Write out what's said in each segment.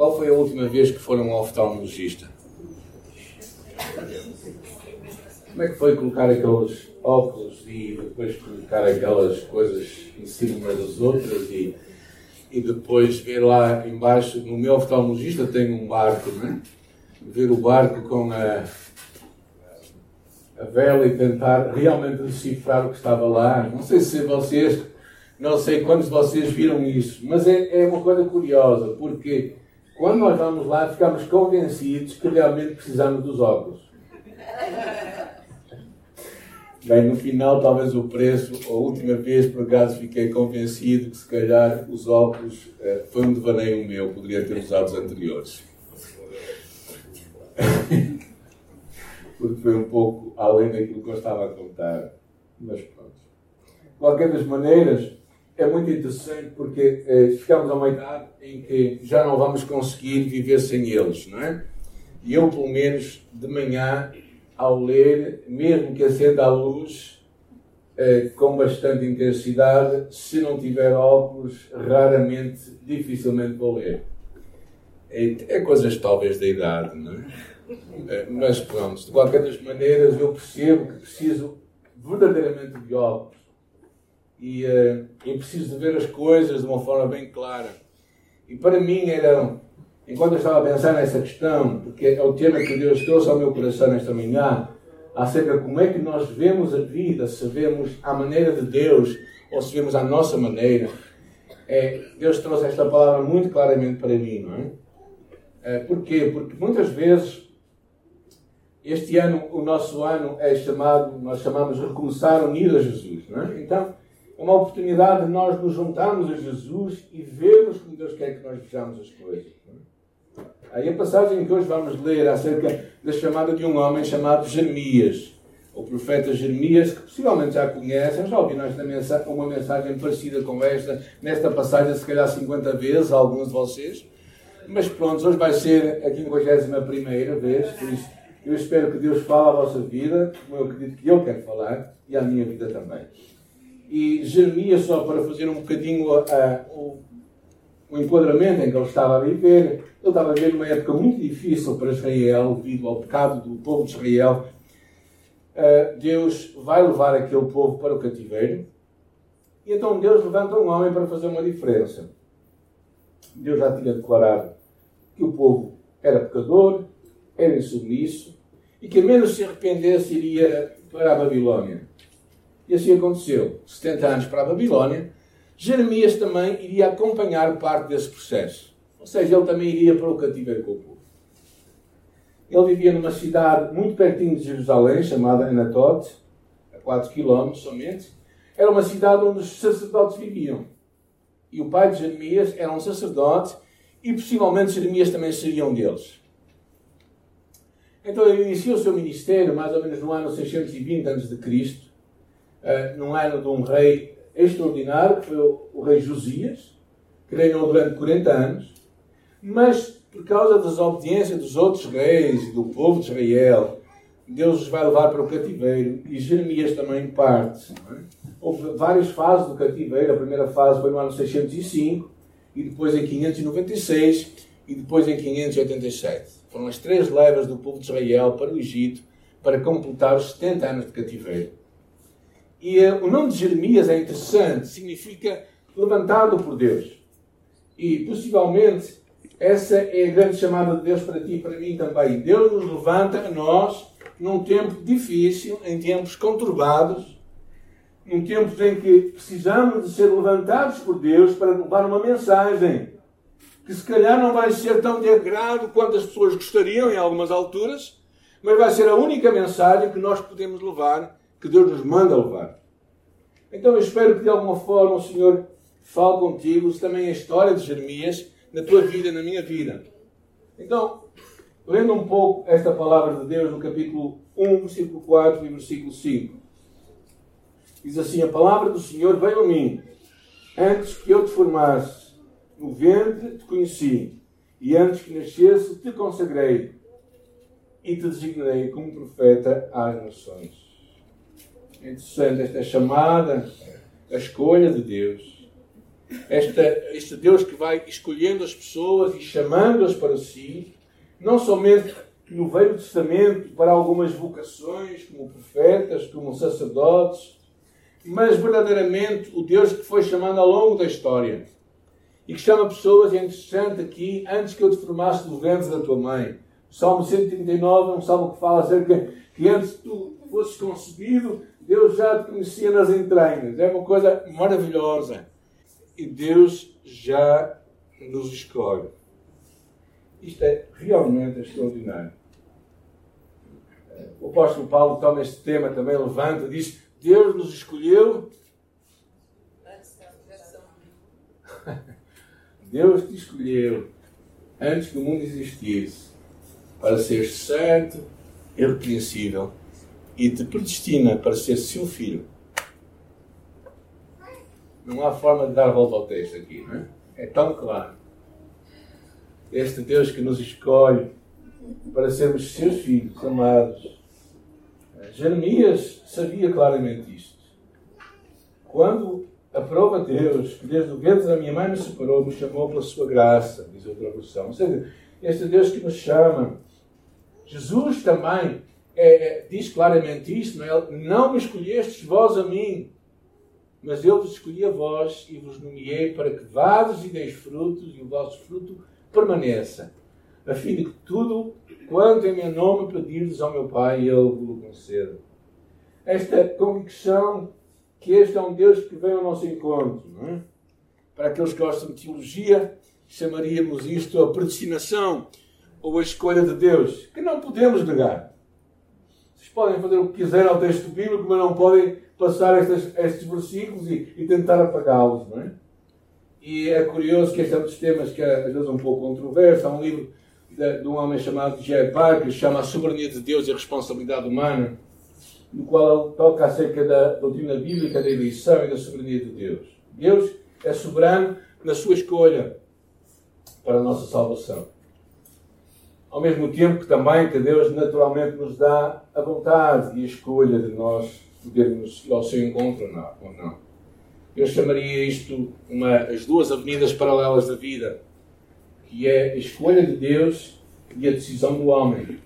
Qual foi a última vez que foram ao oftalmologista? Como é que foi colocar aqueles óculos e depois colocar aquelas coisas em cima das outras e, e depois ver lá embaixo, no meu oftalmologista tem um barco, né? Ver o barco com a, a vela e tentar realmente decifrar o que estava lá. Não sei se vocês, não sei quantos de vocês viram isso, mas é, é uma coisa curiosa, porque quando nós vamos lá ficamos convencidos que realmente precisamos dos óculos. Bem, no final, talvez o preço, a última vez, por acaso, fiquei convencido que se calhar os óculos eh, foi um devaneio meu, poderia ter usado os anteriores. Porque foi um pouco além daquilo que eu estava a contar. Mas pronto. De qualquer das maneiras, é muito interessante porque eh, ficamos a uma idade em que já não vamos conseguir viver sem eles, não é? E eu, pelo menos, de manhã, ao ler, mesmo que acenda a luz, eh, com bastante intensidade, se não tiver óculos, raramente, dificilmente vou ler. É, é coisas talvez da idade, não é? é? Mas pronto, de qualquer das maneiras, eu percebo que preciso verdadeiramente de óculos. E, uh, e preciso de ver as coisas de uma forma bem clara. E para mim era enquanto eu estava a pensar nessa questão, porque é o tema que Deus trouxe ao meu coração nesta manhã, acerca de como é que nós vemos a vida, se vemos à maneira de Deus ou se vemos à nossa maneira, é, Deus trouxe esta palavra muito claramente para mim, não é? é? Porquê? Porque muitas vezes este ano, o nosso ano é chamado, nós chamamos recomeçar unido a Jesus, não é? Então, uma oportunidade de nós nos juntarmos a Jesus e vermos como Deus quer que nós vejamos as coisas. Aí a passagem que hoje vamos ler acerca da chamada de um homem chamado Jeremias, o profeta Jeremias, que possivelmente já conhecem, já ouviram mensagem, uma mensagem parecida com esta, nesta passagem, se calhar 50 vezes, alguns de vocês. Mas pronto, hoje vai ser a 51 vez, por isso eu espero que Deus fale à vossa vida, como eu acredito que eu quero falar, e à minha vida também. E Jeremias, só para fazer um bocadinho o, o enquadramento em que ele estava a viver, ele estava a viver numa época muito difícil para Israel, devido ao pecado do povo de Israel. Uh, Deus vai levar aquele povo para o cativeiro. E então Deus levanta um homem para fazer uma diferença. Deus já tinha declarado que o povo era pecador, era insubmisso e que menos se arrependesse iria para a Babilónia. E assim aconteceu. 70 anos para a Babilónia. Jeremias também iria acompanhar parte desse processo. Ou seja, ele também iria para o cativeiro com o povo. Ele vivia numa cidade muito pertinho de Jerusalém, chamada Anatote, a 4 km somente. Era uma cidade onde os sacerdotes viviam. E o pai de Jeremias era um sacerdote e possivelmente Jeremias também seria um deles. Então ele iniciou o seu ministério mais ou menos no ano 620 a.C., num ano de um rei extraordinário, que foi o, o rei Josias, que reinou durante 40 anos mas por causa da desobediência dos outros reis e do povo de Israel, Deus os vai levar para o cativeiro e Jeremias também parte. É? Houve várias fases do cativeiro. A primeira fase foi no ano 605, e depois em 596, e depois em 587. Foram as três levas do povo de Israel para o Egito para completar os 70 anos de cativeiro. E o nome de Jeremias é interessante, significa levantado por Deus. E possivelmente essa é a grande chamada de Deus para ti e para mim também. Deus nos levanta a nós num tempo difícil, em tempos conturbados, em tempos em que precisamos de ser levantados por Deus para levar uma mensagem que se calhar não vai ser tão de agrado quanto as pessoas gostariam em algumas alturas, mas vai ser a única mensagem que nós podemos levar, que Deus nos manda levar. Então eu espero que de alguma forma o Senhor fale contigo, também a história de Jeremias, na tua vida, na minha vida. Então, lendo um pouco esta palavra de Deus no capítulo 1, versículo 4 e versículo 5. Diz assim: A palavra do Senhor veio a mim, antes que eu te formasse no ventre te conheci, e antes que nascesse te consagrei, e te designei como profeta às nações. É interessante esta chamada, a escolha de Deus Esta, este Deus que vai escolhendo as pessoas e chamando-as para si, não somente no Velho Testamento para algumas vocações, como profetas, como sacerdotes, mas verdadeiramente o Deus que foi chamando ao longo da história e que chama pessoas, é interessante aqui, antes que eu te formasse do ventre da tua mãe. O Salmo 139 é um salmo que fala acerca que antes tu fosses concebido, Deus já te conhecia nas entranhas. É uma coisa maravilhosa. E Deus já nos escolhe. Isto é realmente extraordinário. O apóstolo Paulo toma este tema também, levanta, diz: Deus nos escolheu. Deus te escolheu antes que o mundo existisse para ser certo e reconhecível e te predestina para ser seu filho. Não há forma de dar volta ao texto aqui, não é? É tão claro. Este Deus que nos escolhe para sermos seus filhos amados. Jeremias sabia claramente isto. Quando aprova Deus, que desde o ventre da minha mãe me separou, me chamou pela sua graça, diz outra versão. Ou seja, este Deus que nos chama. Jesus também é, diz claramente isto, não, é? não me escolhestes vós a mim, mas eu vos escolhi a vós e vos nomeei para que vades e deis frutos e o vosso fruto permaneça, a fim de que tudo quanto em meu nome pedirdes ao meu Pai, Ele vos conceda. Esta convicção que este é um Deus que vem ao nosso encontro. Não é? Para aqueles que gostam de teologia, chamaríamos isto a predestinação ou a escolha de Deus, que não podemos negar. Podem fazer o que quiserem ao texto bíblico, mas não podem passar estes, estes versículos e, e tentar apagá-los. Não é? E é curioso que este é um dos temas que às vezes é um pouco controverso. Há um livro de, de um homem chamado J. Parker que chama A Soberania de Deus e a Responsabilidade Humana no qual ele toca acerca da doutrina bíblica da eleição e da soberania de Deus. Deus é soberano na sua escolha para a nossa salvação. Ao mesmo tempo que também que Deus naturalmente nos dá a vontade e a escolha de nós podermos ir ao seu encontro ou não. Eu chamaria isto uma, as duas avenidas paralelas da vida, que é a escolha de Deus e a decisão do homem.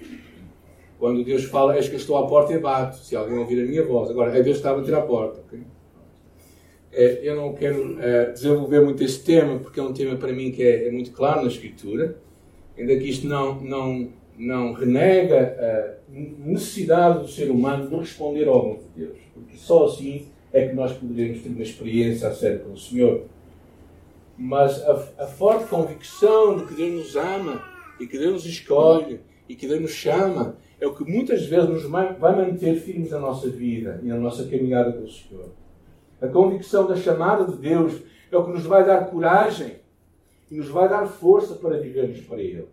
Quando Deus fala, és que estou à porta e bato, se alguém ouvir a minha voz. Agora, é Deus está a bater à porta. Okay? É, eu não quero é, desenvolver muito esse tema, porque é um tema para mim que é, é, muito claro na Escritura, ainda que isto não, não, não renega a necessidade do ser humano de responder ao amor de Deus, porque só assim é que nós poderemos ter uma experiência acerca do Senhor. Mas a, a forte convicção de que Deus nos ama e que Deus nos escolhe e que Deus nos chama é o que muitas vezes nos vai manter firmes na nossa vida e na nossa caminhada com o Senhor. A convicção da chamada de Deus é o que nos vai dar coragem nos vai dar força para vivermos para Ele.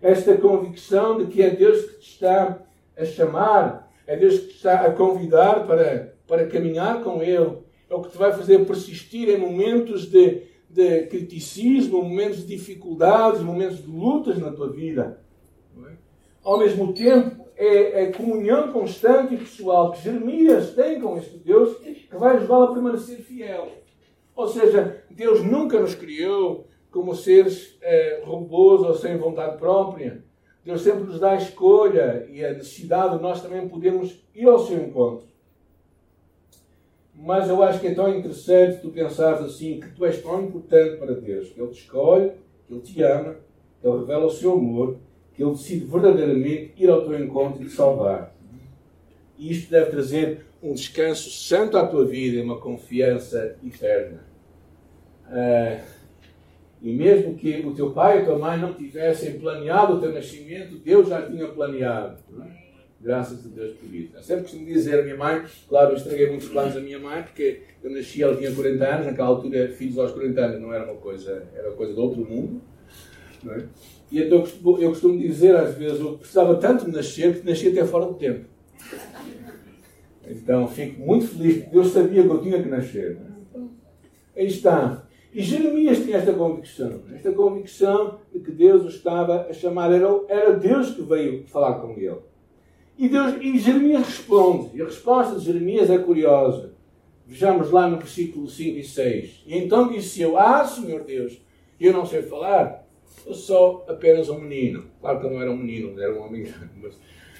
Esta convicção de que é Deus que te está a chamar, é Deus que te está a convidar para, para caminhar com Ele, é o que te vai fazer persistir em momentos de, de criticismo, momentos de dificuldades, momentos de lutas na tua vida ao mesmo tempo, é a comunhão constante e pessoal que Jeremias tem com este Deus que vai ajudá-lo a permanecer fiel. Ou seja, Deus nunca nos criou como seres eh, robôs ou sem vontade própria. Deus sempre nos dá a escolha e a necessidade de nós também podermos ir ao seu encontro. Mas eu acho que é tão interessante tu pensares assim, que tu és tão importante para Deus, que Ele te escolhe, que Ele te ama, que Ele revela o seu amor que Ele decide verdadeiramente ir ao teu encontro e te salvar. E isto deve trazer um descanso santo à tua vida e uma confiança eterna. Uh, e mesmo que o teu pai e tua mãe não tivessem planeado o teu nascimento, Deus já tinha planeado. É? Graças a Deus por isso. Eu sempre costumo dizer à minha mãe, claro, eu estraguei muitos planos da minha mãe, porque eu nasci, ela tinha 40 anos, naquela altura, filhos aos 40 anos não era uma coisa, era coisa de outro mundo. É? E então eu costumo, eu costumo dizer às vezes, eu precisava tanto de nascer que nasci até fora do tempo. Então fico muito feliz porque Deus sabia que eu tinha que nascer. Aí está. E Jeremias tinha esta convicção. Esta convicção de que Deus o estava a chamar. Era, era Deus que veio falar com ele. E, Deus, e Jeremias responde. E a resposta de Jeremias é curiosa. Vejamos lá no versículo 5 e 6. E então disse eu: Ah, Senhor Deus, eu não sei falar, eu sou apenas um menino. Claro que eu não era um menino, era um homem grande, mas,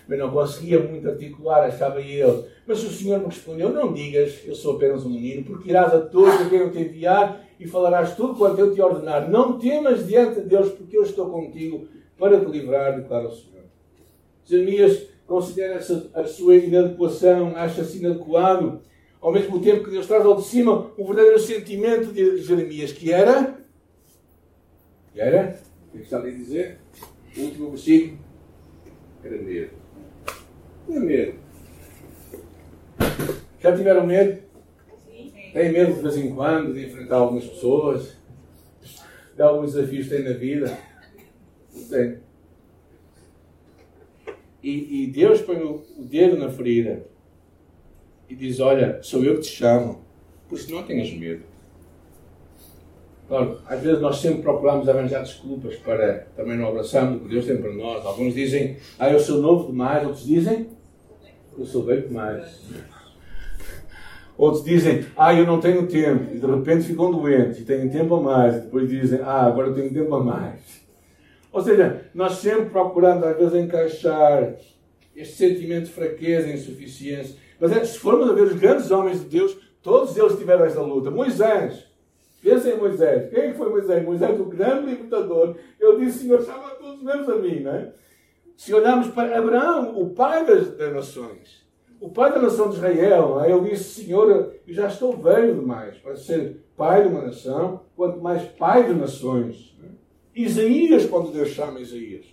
mas não conseguia muito articular, achava ele. Mas o Senhor me respondeu: Não digas, eu sou apenas um menino, porque irás a todos a quem eu te enviar e falarás tudo quanto eu te ordenar. Não temas diante de Deus, porque eu estou contigo para te livrar, declara o Senhor. Jeremias considera a sua inadequação, acha-se inadequado, ao mesmo tempo que Deus traz ao de cima o verdadeiro sentimento de Jeremias, que era. Que era? O que está ali a dizer? O último versículo. Era medo. Tinha medo. Já tiveram medo? Têm medo de vez em quando de enfrentar algumas pessoas? De alguns desafios que têm na vida? Tem. E, e Deus põe o, o dedo na ferida e diz: Olha, sou eu que te chamo, por isso não tenhas medo. Claro, às vezes nós sempre procuramos arranjar desculpas para também não abraçarmos o que Deus tem para nós. Alguns dizem, ah, eu sou novo demais. Outros dizem, eu sou velho demais. Outros dizem, ah, eu não tenho tempo. E de repente ficam doentes e têm tempo a mais. E depois dizem, ah, agora eu tenho tempo a mais. Ou seja, nós sempre procuramos, às vezes, encaixar este sentimento de fraqueza insuficiência. Mas é, se formos a ver os grandes homens de Deus, todos eles tiveram esta luta. Moisés, pensem em Moisés. Quem é foi Moisés? Moisés, o grande libertador. Ele disse, Senhor, chama todos menos a mim. Não é? Se olharmos para Abraão, o pai das, das nações, o pai da nação de Israel, é? ele disse, Senhor, eu já estou velho demais para ser pai de uma nação, quanto mais pai de nações. Isaías, quando Deus chama Isaías.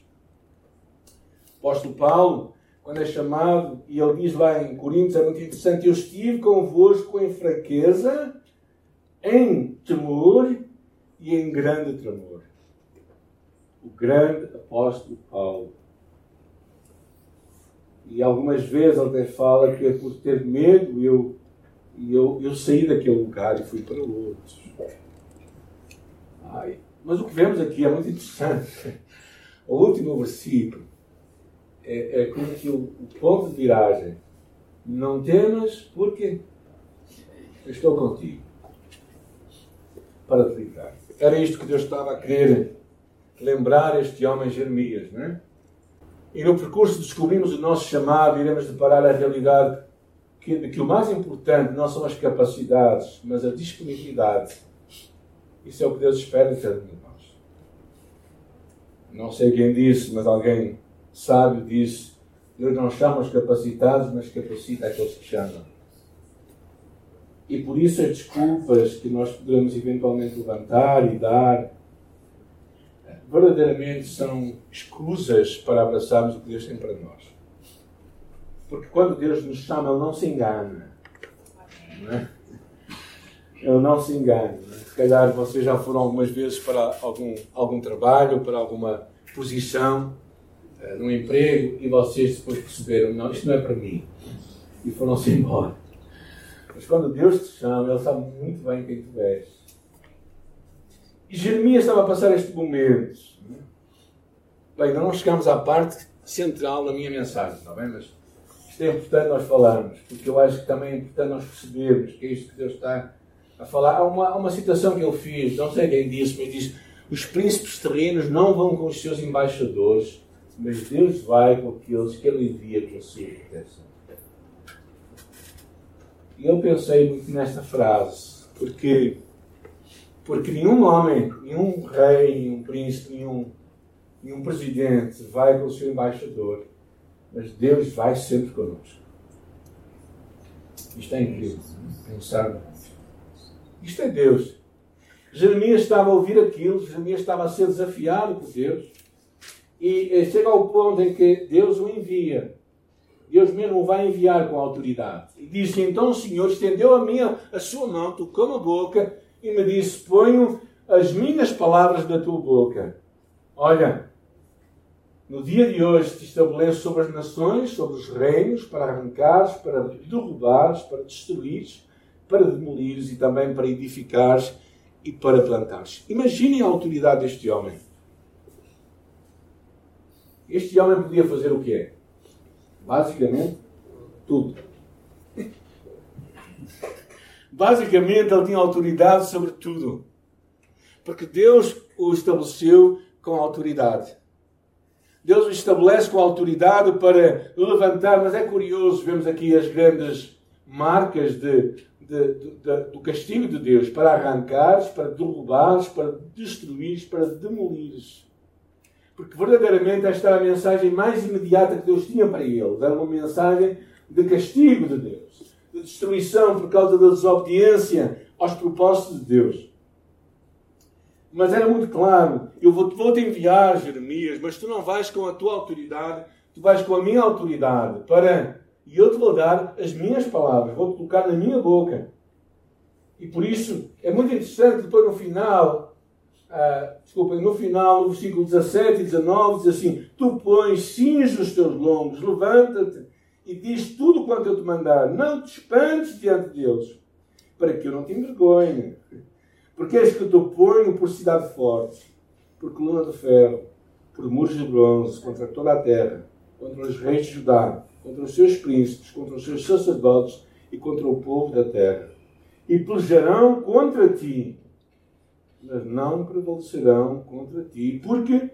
O apóstolo Paulo, quando é chamado, e ele diz lá em Coríntios, é muito interessante: Eu estive convosco em fraqueza, em temor e em grande tremor. O grande apóstolo Paulo. E algumas vezes até fala que é por ter medo eu, eu, eu saí daquele lugar e fui para outro. Ai, mas o que vemos aqui é muito interessante. O último versículo é, é como que o, o ponto de viragem. Não temas, porque estou contigo para te livrar. Era isto que Deus estava a querer lembrar este homem Jeremias, não é? E no percurso descobrimos o nosso chamado iremos deparar a realidade que, que o mais importante não são as capacidades, mas a disponibilidade isso é o que Deus espera de cada um de nós. Não sei quem disse, mas alguém sábio disse: Deus não chama os capacitados, mas capacita aqueles que chamam. E por isso as desculpas que nós poderemos eventualmente levantar e dar verdadeiramente são escusas para abraçarmos o que Deus tem para nós. Porque quando Deus nos chama, Ele não se engana. Não é? Ele não se engane. Se calhar vocês já foram algumas vezes para algum, algum trabalho, para alguma posição, uh, num emprego, e vocês depois perceberam: não, isto não é para mim. E foram-se embora. Mas quando Deus te chama, Ele sabe muito bem quem tu és. E Jeremias estava a passar este momento. Bem, não chegamos à parte central da minha mensagem, está bem? Mas isto é importante nós falarmos, porque eu acho que também é importante nós percebermos que é isto que Deus está a falar. Há uma, há uma citação que eu fiz, não sei quem disse, mas diz: Os príncipes terrenos não vão com os seus embaixadores, mas Deus vai com aqueles que Ele envia para a sua. E eu pensei muito nesta frase, porque, porque nenhum homem, nenhum rei, nenhum príncipe, nenhum, nenhum presidente vai com o seu embaixador, mas Deus vai sempre conosco. Isto é incrível, pensar isto é Deus. Jeremias estava a ouvir aquilo, Jeremias estava a ser desafiado por Deus. E chega ao ponto em que Deus o envia. Deus mesmo o vai enviar com autoridade. E diz: Então o Senhor estendeu a minha a sua mão, tocou a boca e me disse: Ponho as minhas palavras da tua boca. Olha, no dia de hoje te estabeleço sobre as nações, sobre os reinos, para arrancares, para derrubares, para destruires para demolires e também para edificares e para plantares. Imaginem a autoridade deste homem. Este homem podia fazer o quê? Basicamente, tudo. Basicamente, ele tinha autoridade sobre tudo. Porque Deus o estabeleceu com autoridade. Deus o estabelece com autoridade para levantar, mas é curioso, vemos aqui as grandes marcas de, de, de, do castigo de Deus para arrancares, para derrubares, para destruires, para demolires. Porque verdadeiramente esta era a mensagem mais imediata que Deus tinha para eles. Era uma mensagem de castigo de Deus, de destruição por causa da desobediência aos propósitos de Deus. Mas era muito claro: eu vou-te vou -te enviar, Jeremias, mas tu não vais com a tua autoridade, tu vais com a minha autoridade para. E eu te vou dar as minhas palavras, vou-te colocar na minha boca. E por isso é muito interessante, depois no final, uh, desculpa, no final, no versículo 17 e 19, diz assim: Tu pões, cinge os teus lombos, levanta-te e diz tudo quanto eu te mandar. Não te espantes diante deles, para que eu não te envergonhe. Porque és que eu te ponho por cidade forte, por coluna de ferro, por muros de bronze, contra toda a terra, contra os reis de Judá, contra os seus príncipes, contra os seus sacerdotes e contra o povo da terra. E pelejarão contra ti, mas não prevalecerão contra ti, porque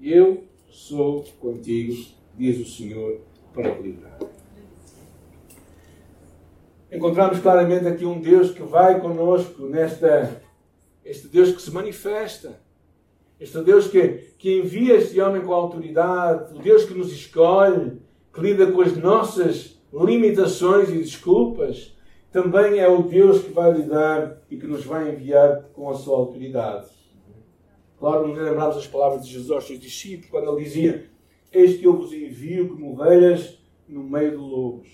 eu sou contigo, diz o Senhor, para livrar. Encontramos claramente aqui um Deus que vai conosco nesta. Este Deus que se manifesta. Este Deus que, que envia este homem com autoridade. O Deus que nos escolhe, que lida com as nossas limitações e desculpas. Também é o Deus que vai lidar e que nos vai enviar com a sua autoridade. Claro, nos lembramos as palavras de Jesus aos seus discípulos, quando ele dizia: Eis que eu vos envio como ovelhas no meio de lobos.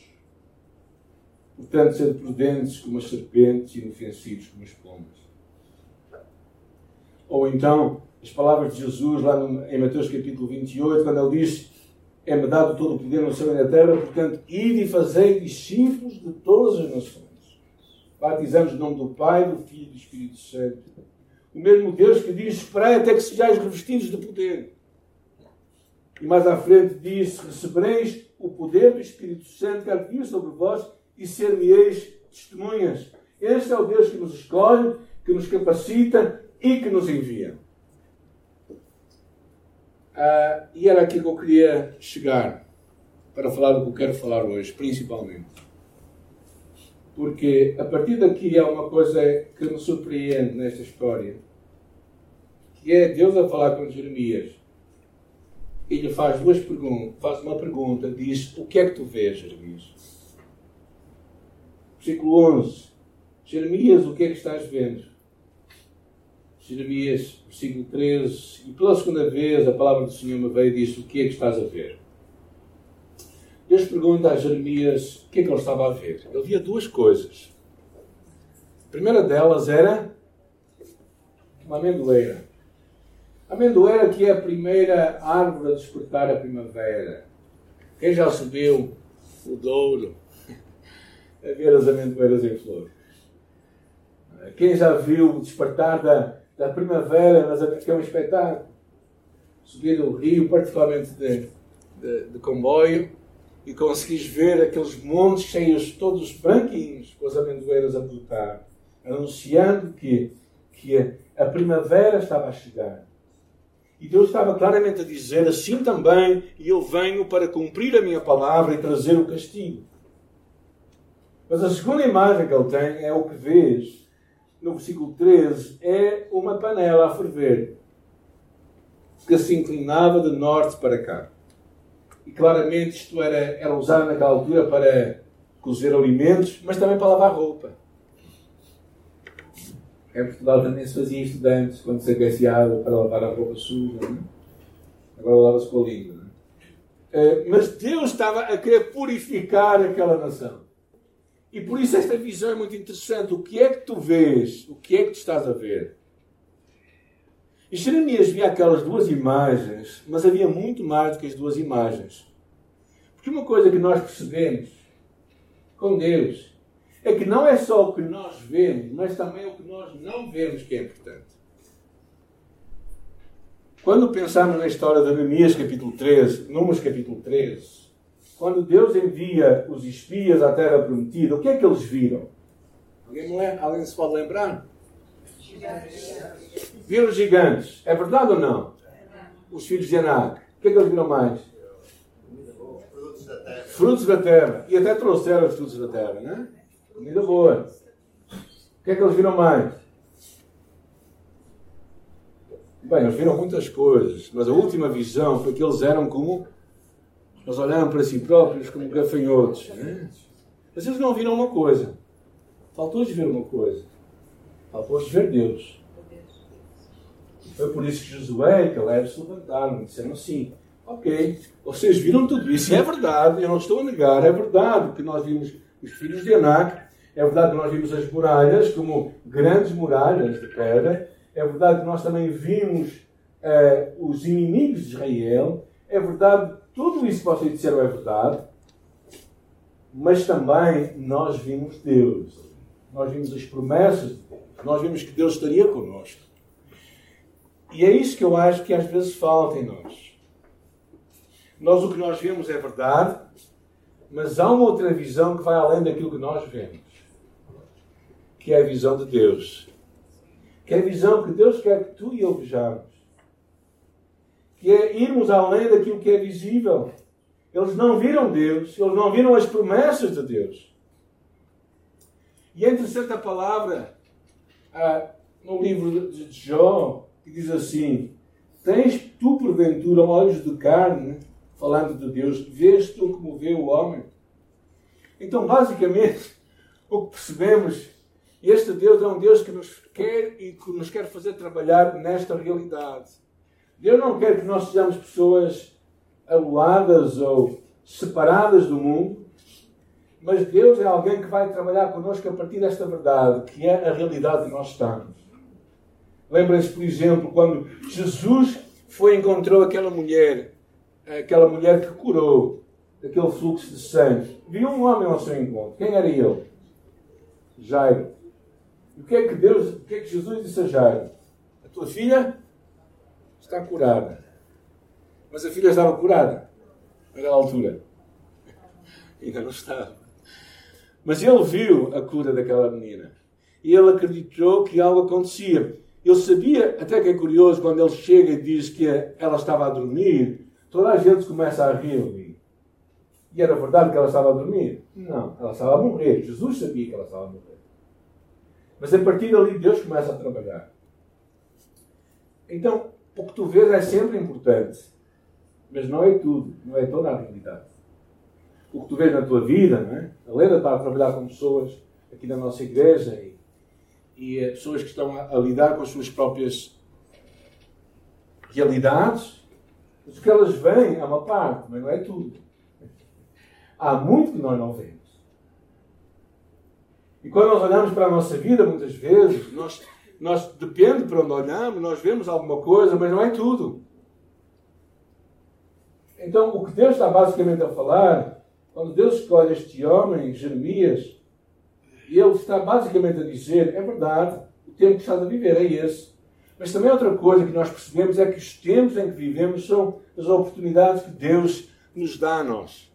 Portanto, sendo prudentes como as serpentes e inofensivos como as pombas. Ou então, as palavras de Jesus lá no, em Mateus capítulo 28, quando ele diz: É-me dado todo o poder no céu e na terra, portanto, ide e fazei discípulos de todas as nações. Batizamos no nome do Pai, do Filho e do Espírito Santo. O mesmo Deus que diz: Esperai até que sejais revestidos de poder. E mais à frente diz: Recebereis o poder do Espírito Santo que há de vir sobre vós e ser-me-eis testemunhas. Este é o Deus que nos escolhe, que nos capacita e que nos envia. Ah, e era aqui que eu queria chegar para falar do que eu quero falar hoje, principalmente. Porque a partir daqui há uma coisa que me surpreende nesta história, que é Deus a falar com Jeremias. Ele faz duas perguntas, faz uma pergunta, diz: O que é que tu vês, Jeremias? Versículo 11. Jeremias, o que é que estás vendo? Jeremias, versículo 13. E pela segunda vez a palavra do Senhor me veio e disse: O que é que estás a ver? Deus pergunta a Jeremias o que é que ele estava a ver. Ele via duas coisas. A primeira delas era uma amendoeira. A amendoeira que é a primeira árvore a despertar a primavera. Quem já subiu o Douro, a ver as amendoeiras em flor. Quem já viu o despertar da, da primavera, nas, que é um espetáculo, subir o rio, particularmente de, de, de comboio, e conseguis ver aqueles montes cheios, todos branquinhos, com as amendoeiras a brotar, anunciando que, que a primavera estava a chegar. E Deus estava claramente a dizer: assim também eu venho para cumprir a minha palavra e trazer o castigo. Mas a segunda imagem que ele tem é o que vês no versículo 13: é uma panela a ferver que se inclinava de norte para cá. E claramente isto era, era usado naquela altura para cozer alimentos, mas também para lavar roupa. Em Portugal também se fazia isto antes, quando se água para lavar a roupa suja. Não? É? Agora lava-se com a língua. Não? É? Mas Deus estava a querer purificar aquela nação. E por isso esta visão é muito interessante. O que é que tu vês? O que é que tu estás a ver? E Jeremias via aquelas duas imagens, mas havia muito mais do que as duas imagens. Porque uma coisa que nós percebemos com Deus é que não é só o que nós vemos, mas também o que nós não vemos que é importante. Quando pensamos na história de Jeremias, capítulo 13, Números, capítulo 13, quando Deus envia os espias à terra prometida, o que é que eles viram? Alguém, Alguém se pode lembrar? Viram gigantes. É verdade ou não? Os filhos de Anak. O que é que eles viram mais? Frutos da terra. Frutos da terra. E até trouxeram os frutos da terra, não é? Comida boa. O que é que eles viram mais? Bem, eles viram muitas coisas, mas a última visão foi que eles eram como. Eles olharam para si próprios como gafanhotos. Né? Mas eles não viram uma coisa. Faltou-lhes ver uma coisa. Faltou-lhes ver Deus. Foi por isso que Josué e Caleb se levantaram e disseram assim: Ok, vocês viram tudo isso, é verdade, eu não estou a negar, é verdade que nós vimos os filhos de Anak, é verdade que nós vimos as muralhas como grandes muralhas de pedra, é verdade que nós também vimos uh, os inimigos de Israel. É verdade, tudo isso que vocês disseram é verdade. Mas também nós vimos Deus. Nós vimos as promessas de Deus. Nós vimos que Deus estaria conosco. E é isso que eu acho que às vezes falta em nós. Nós o que nós vemos é verdade, mas há uma outra visão que vai além daquilo que nós vemos, que é a visão de Deus que é a visão que Deus quer que tu e eu vejamos, que é irmos além daquilo que é visível. Eles não viram Deus, eles não viram as promessas de Deus. E é interessante a palavra ah, no livro de Jó, que diz assim: Tens tu, porventura, olhos de carne, falando de Deus, vês tu como vê o homem? Então, basicamente, o que percebemos este Deus é um Deus que nos quer e que nos quer fazer trabalhar nesta realidade. Deus não quer que nós sejamos pessoas aluadas ou separadas do mundo, mas Deus é alguém que vai trabalhar connosco a partir desta verdade, que é a realidade que nós estamos. Lembrem-se, por exemplo, quando Jesus foi e encontrou aquela mulher, aquela mulher que curou daquele fluxo de sangue. Viu um homem ao seu encontro. Quem era ele? Jairo. E o que é que Deus, o que é que Jesus disse a Jairo? A tua filha está curada. Mas a filha estava curada naquela altura. Ainda não estava. Mas ele viu a cura daquela menina. E ele acreditou que algo acontecia. Ele sabia, até que é curioso, quando ele chega e diz que ela estava a dormir, toda a gente começa a rir ali. E era verdade que ela estava a dormir? Não, ela estava a morrer. Jesus sabia que ela estava a morrer. Mas a partir dali Deus começa a trabalhar. Então, o que tu vês é sempre importante. Mas não é tudo, não é toda a realidade. O que tu vês na tua vida, não é? A Leda está a trabalhar com pessoas aqui na nossa igreja e, e é pessoas que estão a, a lidar com as suas próprias realidades. Mas o que elas veem é uma parte, mas não é tudo. Há muito que nós não vemos. E quando nós olhamos para a nossa vida, muitas vezes, nós, nós depende para onde olhamos, nós vemos alguma coisa, mas não é tudo. Então, o que Deus está basicamente a falar, quando Deus escolhe este homem, Jeremias, ele está basicamente a dizer: é verdade, o tempo que estás a viver é esse. Mas também outra coisa que nós percebemos é que os tempos em que vivemos são as oportunidades que Deus nos dá a nós.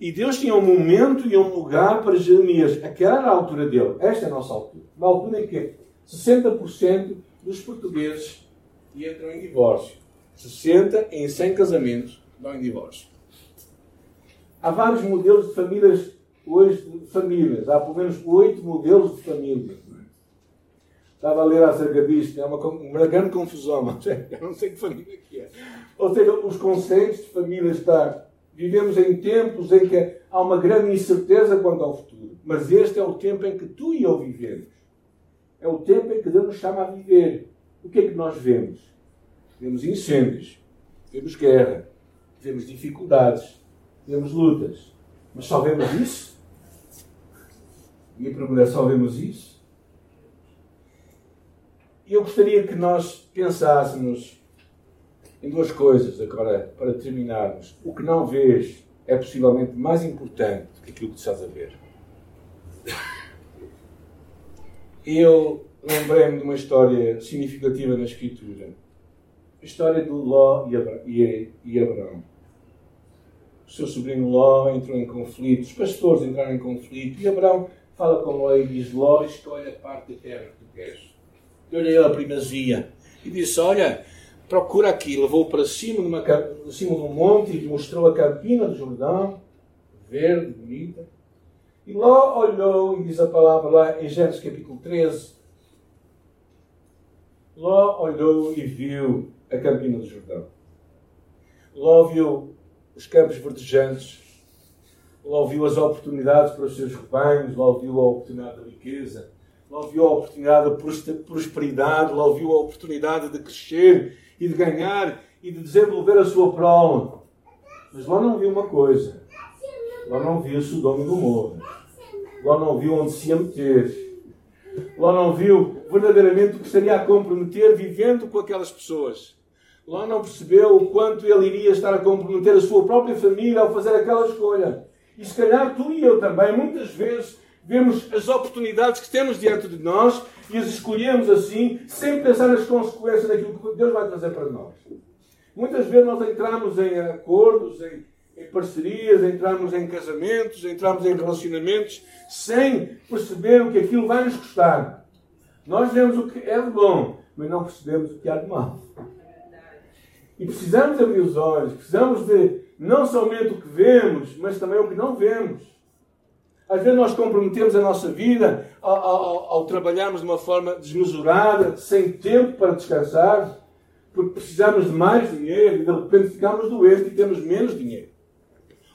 E Deus tinha um momento e um lugar para Jeremias. Aquela era a altura dele. Esta é a nossa altura. Uma altura em que 60% dos portugueses entram em divórcio. 60 em 100 casamentos dão em divórcio. Há vários modelos de famílias hoje, de famílias. Há pelo menos oito modelos de famílias. É? Estava a ler acerca disto. É uma, uma grande confusão, mas é, eu não sei que família que é. Ou seja, os conceitos de família estão Vivemos em tempos em que há uma grande incerteza quanto ao futuro. Mas este é o tempo em que tu e eu vivemos. É o tempo em que Deus nos chama a viver. O que é que nós vemos? Vemos incêndios, vemos guerra, vemos dificuldades, vemos lutas. Mas só vemos isso? Minha pergunta é: só vemos isso? E eu gostaria que nós pensássemos em duas coisas agora para terminarmos. O que não vês é possivelmente mais importante que aquilo que estás a ver. Eu lembrei-me de uma história significativa na Escritura. A história de Ló e Abraão. O seu sobrinho Ló entrou em conflito, os pastores entraram em conflito e Abraão fala com Ló e diz: Ló, escolhe a parte da terra que tu queres. Ele a primazia e disse: Olha, procura aqui. Levou para cima de, uma, de cima de um monte e lhe mostrou a campina do Jordão, verde, bonita. E Ló olhou, e diz a palavra lá em Gênesis capítulo 13. Ló olhou e viu a campina do Jordão. Ló viu os campos verdejantes. Ló viu as oportunidades para os seus rebanhos. Ló viu a oportunidade da riqueza. Ló viu a oportunidade de prosperidade. Ló viu a oportunidade de crescer e de ganhar e de desenvolver a sua prole. Mas Ló não viu uma coisa. Ló não viu Sodoma e Gomorra. Ló não viu onde se ia meter. Ló não viu verdadeiramente o que estaria a comprometer vivendo com aquelas pessoas. Ló não percebeu o quanto ele iria estar a comprometer a sua própria família ao fazer aquela escolha. E se calhar tu e eu também, muitas vezes, vemos as oportunidades que temos diante de nós e as escolhemos assim, sem pensar nas consequências daquilo que Deus vai trazer para nós. Muitas vezes nós entramos em acordos, em, em parcerias, entramos em casamentos, entramos em relacionamentos, sem perceber o que aquilo vai nos custar. Nós vemos o que é de bom, mas não percebemos o que há de mal. E precisamos abrir os olhos, precisamos de não somente o que vemos, mas também o que não vemos. Às vezes nós comprometemos a nossa vida ao, ao, ao, trabalharmos de uma forma desmesurada, sem tempo para descansar, porque precisamos de mais dinheiro e de repente ficamos doentes e temos menos dinheiro.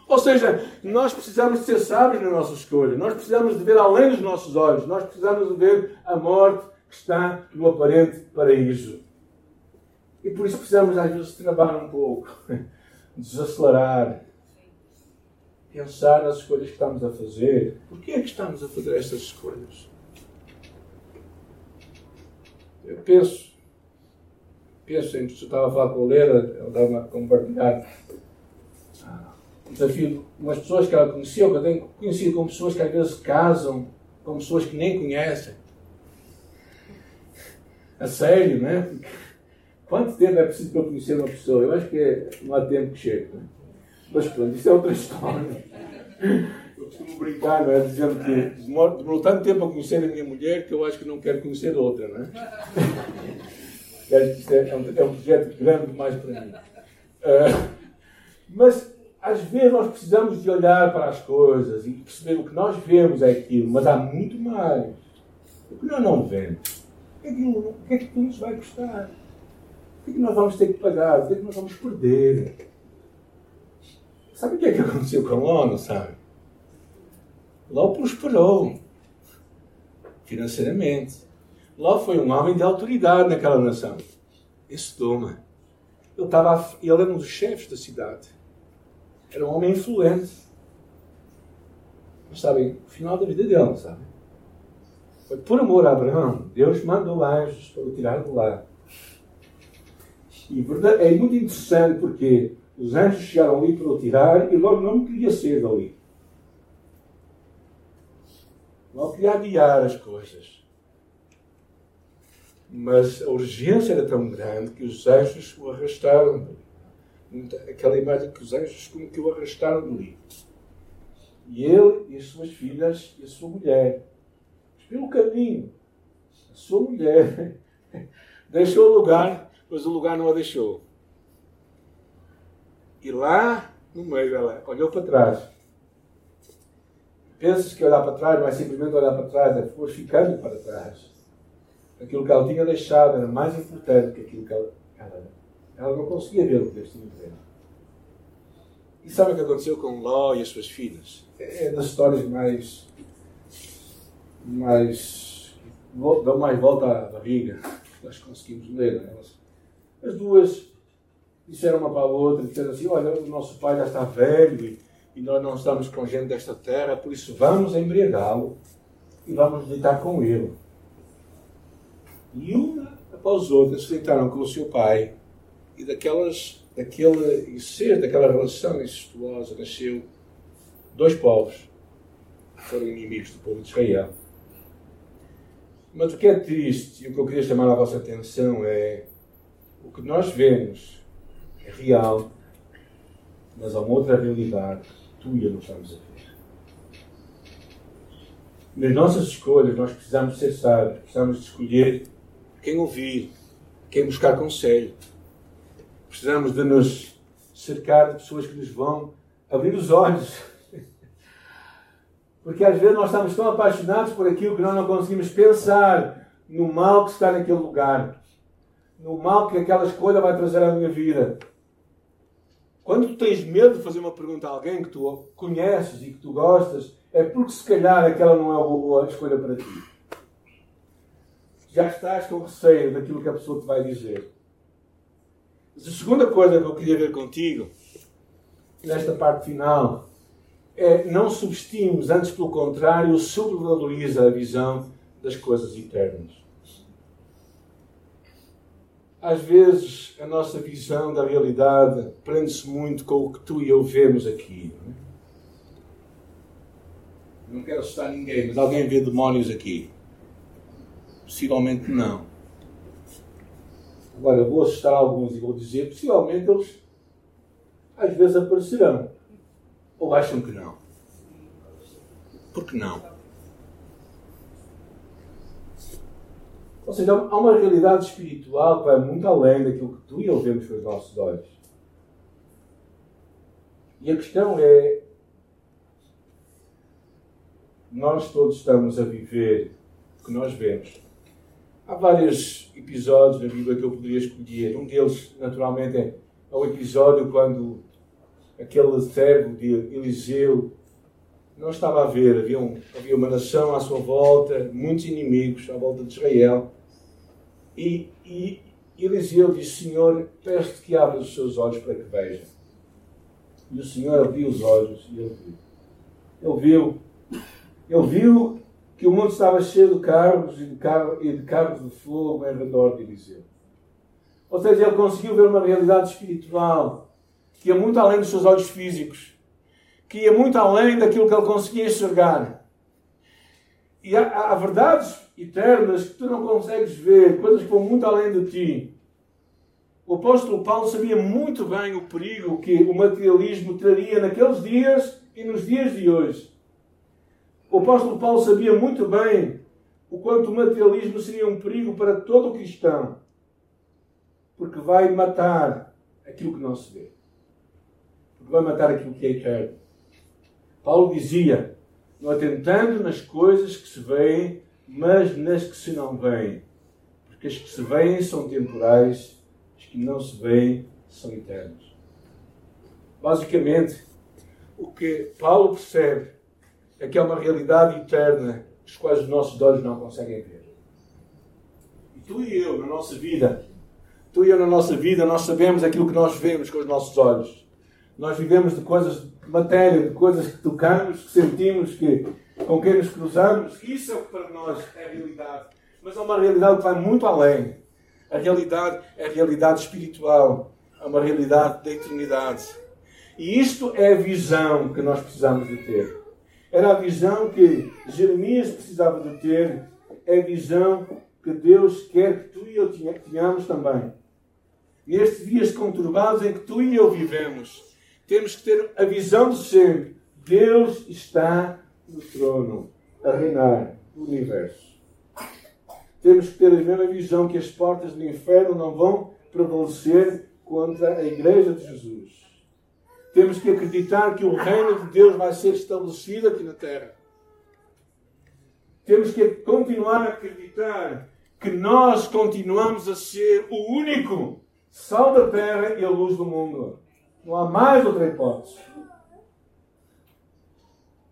Ou seja, nós precisamos de ser sábios na nossa escolha, nós precisamos de ver além dos nossos olhos, nós precisamos de ver a morte que está no aparente paraíso. E por isso precisamos, às vezes, trabalhar um pouco, desacelerar, pensar nas escolhas que estamos a fazer. Por que é que estamos a fazer estas escolhas? Eu penso, penso em que eu estava a falar com a Lera, ela estava a compartilhar ah, um desafio de umas pessoas que ela conheceu, que eu tenho conhecido como pessoas que às vezes casam com pessoas que nem conhecem. A sério, né? Quanto tempo é preciso para eu conhecer uma pessoa? Eu acho que é, não há tempo que chega. Né? Mas pronto, isso é outra história. Eu costumo brincar, não é? Dizendo que demorou tanto tempo a conhecer a minha mulher que eu acho que não quero conhecer outra, não é? Acho que isto é, um, é um projeto grande demais para mim. Uh, mas às vezes nós precisamos de olhar para as coisas e perceber o que nós vemos é aquilo, mas há muito mais. O que nós não vemos? O que é que tudo isso vai custar? O que, é que nós vamos ter que pagar? O que é que nós vamos perder? Sabe o que é que aconteceu com Ló, sabe? Ló prosperou financeiramente. Ló foi um homem de autoridade naquela nação. Em Sodoma. Ele, estava, ele era um dos chefes da cidade. Era um homem influente. Mas sabem, o final da vida dele, sabe? Foi por amor a Abraão. Deus mandou anjos para o tirar de lá. E é muito interessante porque os anjos chegaram ali para o tirar e logo não queria ser dali. Logo queria adiar as coisas. Mas a urgência era tão grande que os anjos o arrastaram Aquela imagem que os anjos como que o arrastaram dali. E ele e as suas filhas e a sua mulher. Pelo caminho, a sua mulher deixou o lugar mas o lugar não a deixou. E lá no meio ela olhou para trás. Pensas que olhar para trás não é simplesmente olhar para trás, é foi ficando para trás. Aquilo que ela tinha deixado era mais importante que aquilo que ela, ela, ela não conseguia ver o que Deus tinha ver. E sabe o que aconteceu com Ló e as suas filhas? É das histórias mais. mais. dão mais volta à barriga. Nós conseguimos ler. Né? Elas as duas disseram uma para a outra, disseram assim, olha, o nosso pai já está velho e, nós não estamos com gente desta terra, por isso vamos embriagá-lo e vamos deitar com ele. E uma após outra se deitaram com o seu pai e daquelas, daquele ser, daquela relação incestuosa nasceu dois povos que foram inimigos do povo de Israel. Mas o que é triste e o que eu queria chamar a vossa atenção é o que nós vemos é real, mas há uma outra realidade que tu e eu não estamos a ver. Nas nossas escolhas, nós precisamos ser sábios, precisamos de escolher quem ouvir, quem buscar conselho. Precisamos de nos cercar de pessoas que nos vão abrir os olhos. Porque às vezes nós estamos tão apaixonados por aquilo que nós não conseguimos pensar no mal que está naquele lugar, no mal que aquela escolha vai trazer à minha vida. Quando tu tens medo de fazer uma pergunta a alguém que tu conheces e que tu gostas, é porque se calhar aquela não é uma boa escolha para ti. Já estás com receio daquilo que a pessoa te vai dizer. Mas a segunda coisa que eu queria ver contigo, nesta parte final, é não subestimes, antes pelo contrário, sobrevaloriza a visão das coisas eternas às vezes a nossa visão da realidade prende-se muito com o que tu e eu vemos aqui. Não, é? não quero assustar ninguém, mas alguém vê demónios aqui? Possivelmente não. Agora, vou assustar alguns e vou dizer, possivelmente eles às vezes aparecerão. Ou acham que não? Por que não? Ou seja, há uma realidade espiritual que vai muito além daquilo que tu e eu vemos com os nossos olhos. E a questão é: nós todos estamos a viver o que nós vemos. Há vários episódios na Bíblia que eu poderia escolher. Um deles, naturalmente, é o episódio quando aquele servo de Eliseu não estava a ver. Havia, um, havia uma nação à sua volta, muitos inimigos à volta de Israel. E, e Eliseu disse: Senhor, peço-te que abra os seus olhos para que veja. E o Senhor abriu os olhos e ele viu. Ele viu, ele viu que o mundo estava cheio de carros e de, carros, e de carros de fogo em redor de Eliseu. Ou seja, ele conseguiu ver uma realidade espiritual que ia muito além dos seus olhos físicos que ia muito além daquilo que ele conseguia enxergar. E há, há verdades eternas que tu não consegues ver, coisas que vão muito além de ti. O apóstolo Paulo sabia muito bem o perigo que o materialismo traria naqueles dias e nos dias de hoje. O apóstolo Paulo sabia muito bem o quanto o materialismo seria um perigo para todo o cristão, porque vai matar aquilo que não se vê, porque vai matar aquilo que é eterno. Paulo dizia: não atentando nas coisas que se veem, mas nas que se não veem. Porque as que se veem são temporais, as que não se veem são eternas. Basicamente, o que Paulo percebe é que há uma realidade eterna os quais os nossos olhos não conseguem ver. E tu e eu, na nossa vida, tu e eu na nossa vida, nós sabemos aquilo que nós vemos com os nossos olhos. Nós vivemos de coisas matéria, de coisas que tocamos, que sentimos, que, com quem nos cruzamos. Isso é o que para nós é a realidade. Mas é uma realidade que vai muito além. A realidade é a realidade espiritual. É uma realidade da eternidade. E isto é a visão que nós precisamos de ter. Era a visão que Jeremias precisava de ter. É a visão que Deus quer que tu e eu tenhamos também. Nestes dias conturbados em que tu e eu vivemos, temos que ter a visão de sempre. Deus está no trono, a reinar no universo. Temos que ter a mesma visão que as portas do inferno não vão prevalecer contra a Igreja de Jesus. Temos que acreditar que o reino de Deus vai ser estabelecido aqui na terra. Temos que continuar a acreditar que nós continuamos a ser o único sal da terra e a luz do mundo. Não há mais outra hipótese.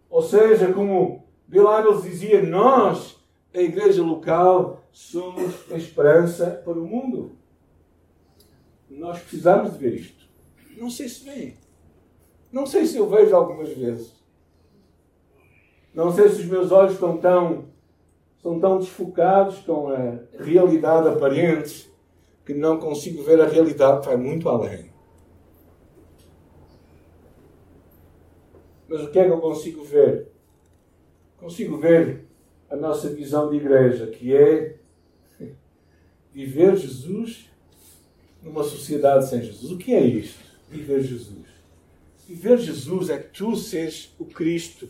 Ou seja, como Hybels dizia, nós, a igreja local, somos a esperança para o mundo. Nós precisamos de ver isto. Não sei se vem. Não sei se eu vejo algumas vezes. Não sei se os meus olhos estão tão, estão tão desfocados com a realidade aparente que não consigo ver a realidade que vai muito além. Mas o que é que eu consigo ver? Consigo ver a nossa visão de igreja, que é viver Jesus numa sociedade sem Jesus. O que é isto? Viver Jesus. Viver Jesus é que tu seres o Cristo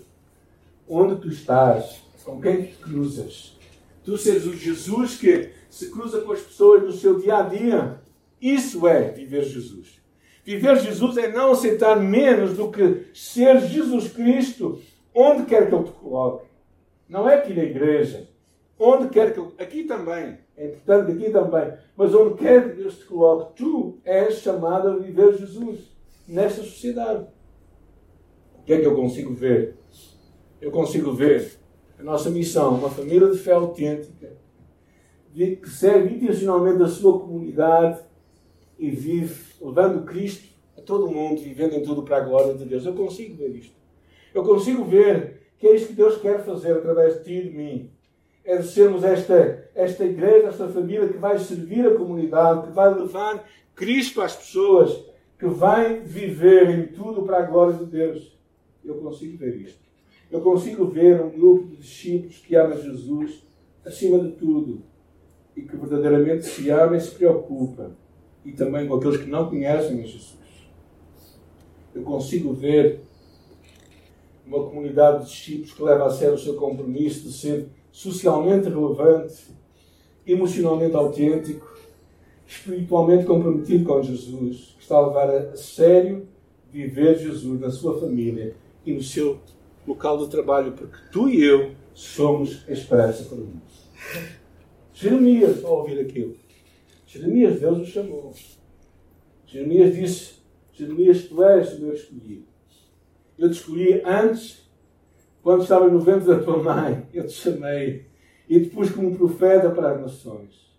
onde tu estás, com quem te cruzas. Tu seres o Jesus que se cruza com as pessoas no seu dia a dia. Isso é viver Jesus. Viver Jesus é não aceitar menos do que ser Jesus Cristo onde quer que eu te coloque. Não é aqui na igreja. Onde quer que eu. Aqui também. É importante aqui também. Mas onde quer que Deus te coloque, tu és chamado a viver Jesus nesta sociedade. O que é que eu consigo ver? Eu consigo ver a nossa missão, uma família de fé autêntica, que serve intencionalmente a sua comunidade e vive levando Cristo a todo o mundo, vivendo em tudo para a glória de Deus. Eu consigo ver isto. Eu consigo ver que é isto que Deus quer fazer através de ti e de mim. É de sermos esta, esta igreja, esta família que vai servir a comunidade, que vai levar Cristo às pessoas, que vai viver em tudo para a glória de Deus. Eu consigo ver isto. Eu consigo ver um grupo de discípulos que ama Jesus acima de tudo e que verdadeiramente se ama e se preocupa. E também com aqueles que não conhecem Jesus. Eu consigo ver uma comunidade de discípulos que leva a sério o seu compromisso de ser socialmente relevante, emocionalmente autêntico, espiritualmente comprometido com Jesus, que está a levar a sério viver Jesus na sua família e no seu local de trabalho, porque tu e eu somos a esperança para o mundo. Jeremias, ao ouvir aquilo, Jeremias, Deus o chamou. Jeremias disse: Jeremias, tu és o meu escolhido. Eu te escolhi antes, quando estava no ventre da tua mãe. Eu te chamei e te pus como profeta para as nações.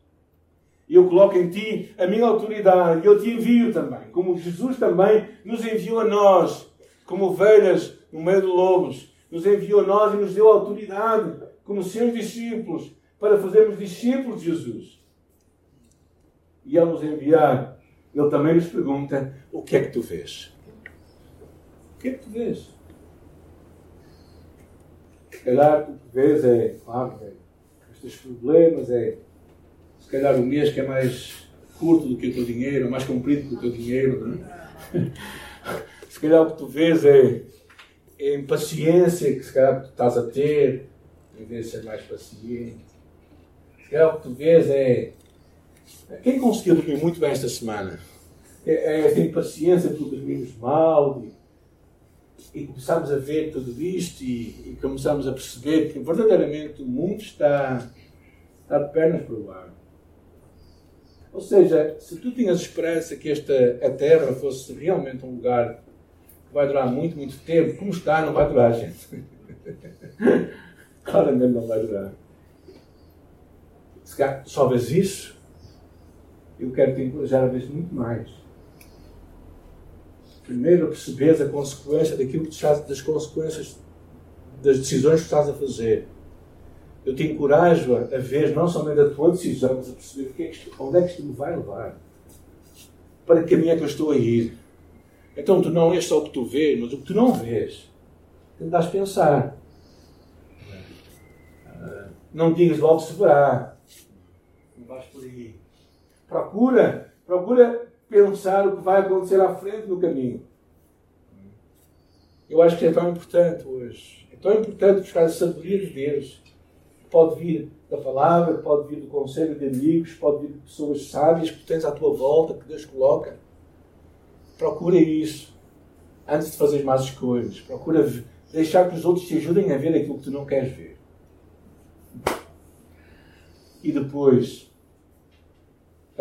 E eu coloco em ti a minha autoridade. E eu te envio também. Como Jesus também nos enviou a nós, como ovelhas no meio de lobos. Nos enviou a nós e nos deu autoridade, como seus discípulos, para fazermos discípulos de Jesus. E ao nos enviar, Ele também nos pergunta: o que é que tu vês? que é que tu vês? Se calhar o que vês é, claro, é, os teus problemas, é se calhar o mês que é mais curto do que o teu dinheiro, mais comprido que o teu dinheiro, não é? Se calhar o que tu vês é, é impaciência que se calhar tu estás a ter, em vez de ser mais paciente. Se calhar o que tu vês é. Quem conseguiu dormir muito bem esta semana? É, é, tem paciência por dormirmos mal e, e começamos a ver tudo isto e, e começamos a perceber que verdadeiramente o mundo está, está de pernas para o ar. Ou seja, se tu tinhas esperança que esta a Terra fosse realmente um lugar que vai durar muito, muito tempo, como está, não vai durar, gente. Claramente não vai durar. Se só vês isso, eu quero te encorajar a ver muito mais primeiro perceberes a consequência daquilo que estás, das consequências das decisões que estás a fazer. Eu te encorajo a, ver não somente a tua decisão, mas a perceber que é que onde é que isto me vai levar. Para que caminho é que eu estou a ir. Então tu não és só o que tu vês, mas o que tu não vês. Tentas pensar. Não digas logo se verá. Não vais por aí. Procura, procura pensar o que vai acontecer à frente no caminho. Eu acho que é tão importante hoje. É tão importante buscar a sabedoria de Deus. Pode vir da palavra, pode vir do conselho de amigos, pode vir de pessoas sábias que tens à tua volta, que Deus coloca. Procura isso antes de fazer mais escolhas. Procura deixar que os outros te ajudem a ver aquilo que tu não queres ver. E depois,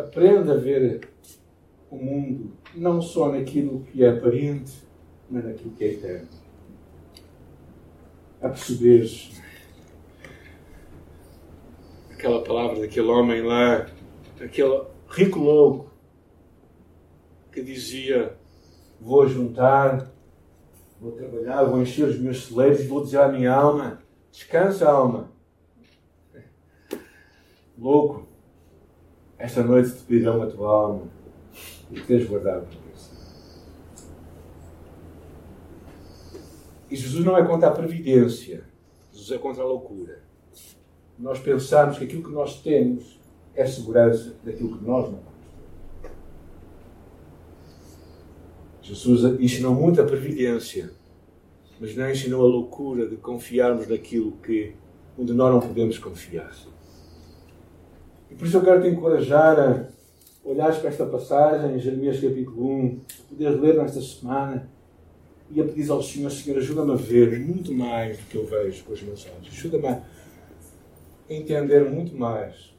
aprenda a ver o mundo não só naquilo que é aparente, mas naquilo que é eterno. A perceberes aquela palavra daquele homem lá, aquele rico louco, que dizia: Vou juntar, vou trabalhar, vou encher os meus celeiros e vou dizer à minha alma: Descansa, alma. Louco, esta noite te pedirão a tua alma e tens guardado por isso. E Jesus não é contra a previdência, Jesus é contra a loucura. Nós pensamos que aquilo que nós temos é segurança daquilo que nós não temos. Jesus ensinou muito a previdência, mas não ensinou a loucura de confiarmos naquilo que onde nós não podemos confiar. E por isso eu quero te encorajar a olhares para esta passagem, em Jeremias capítulo 1, a poderes ler nesta semana e a pedir ao Senhor, Senhor, ajuda-me a ver muito mais do que eu vejo com os meus olhos. Ajuda-me a entender muito mais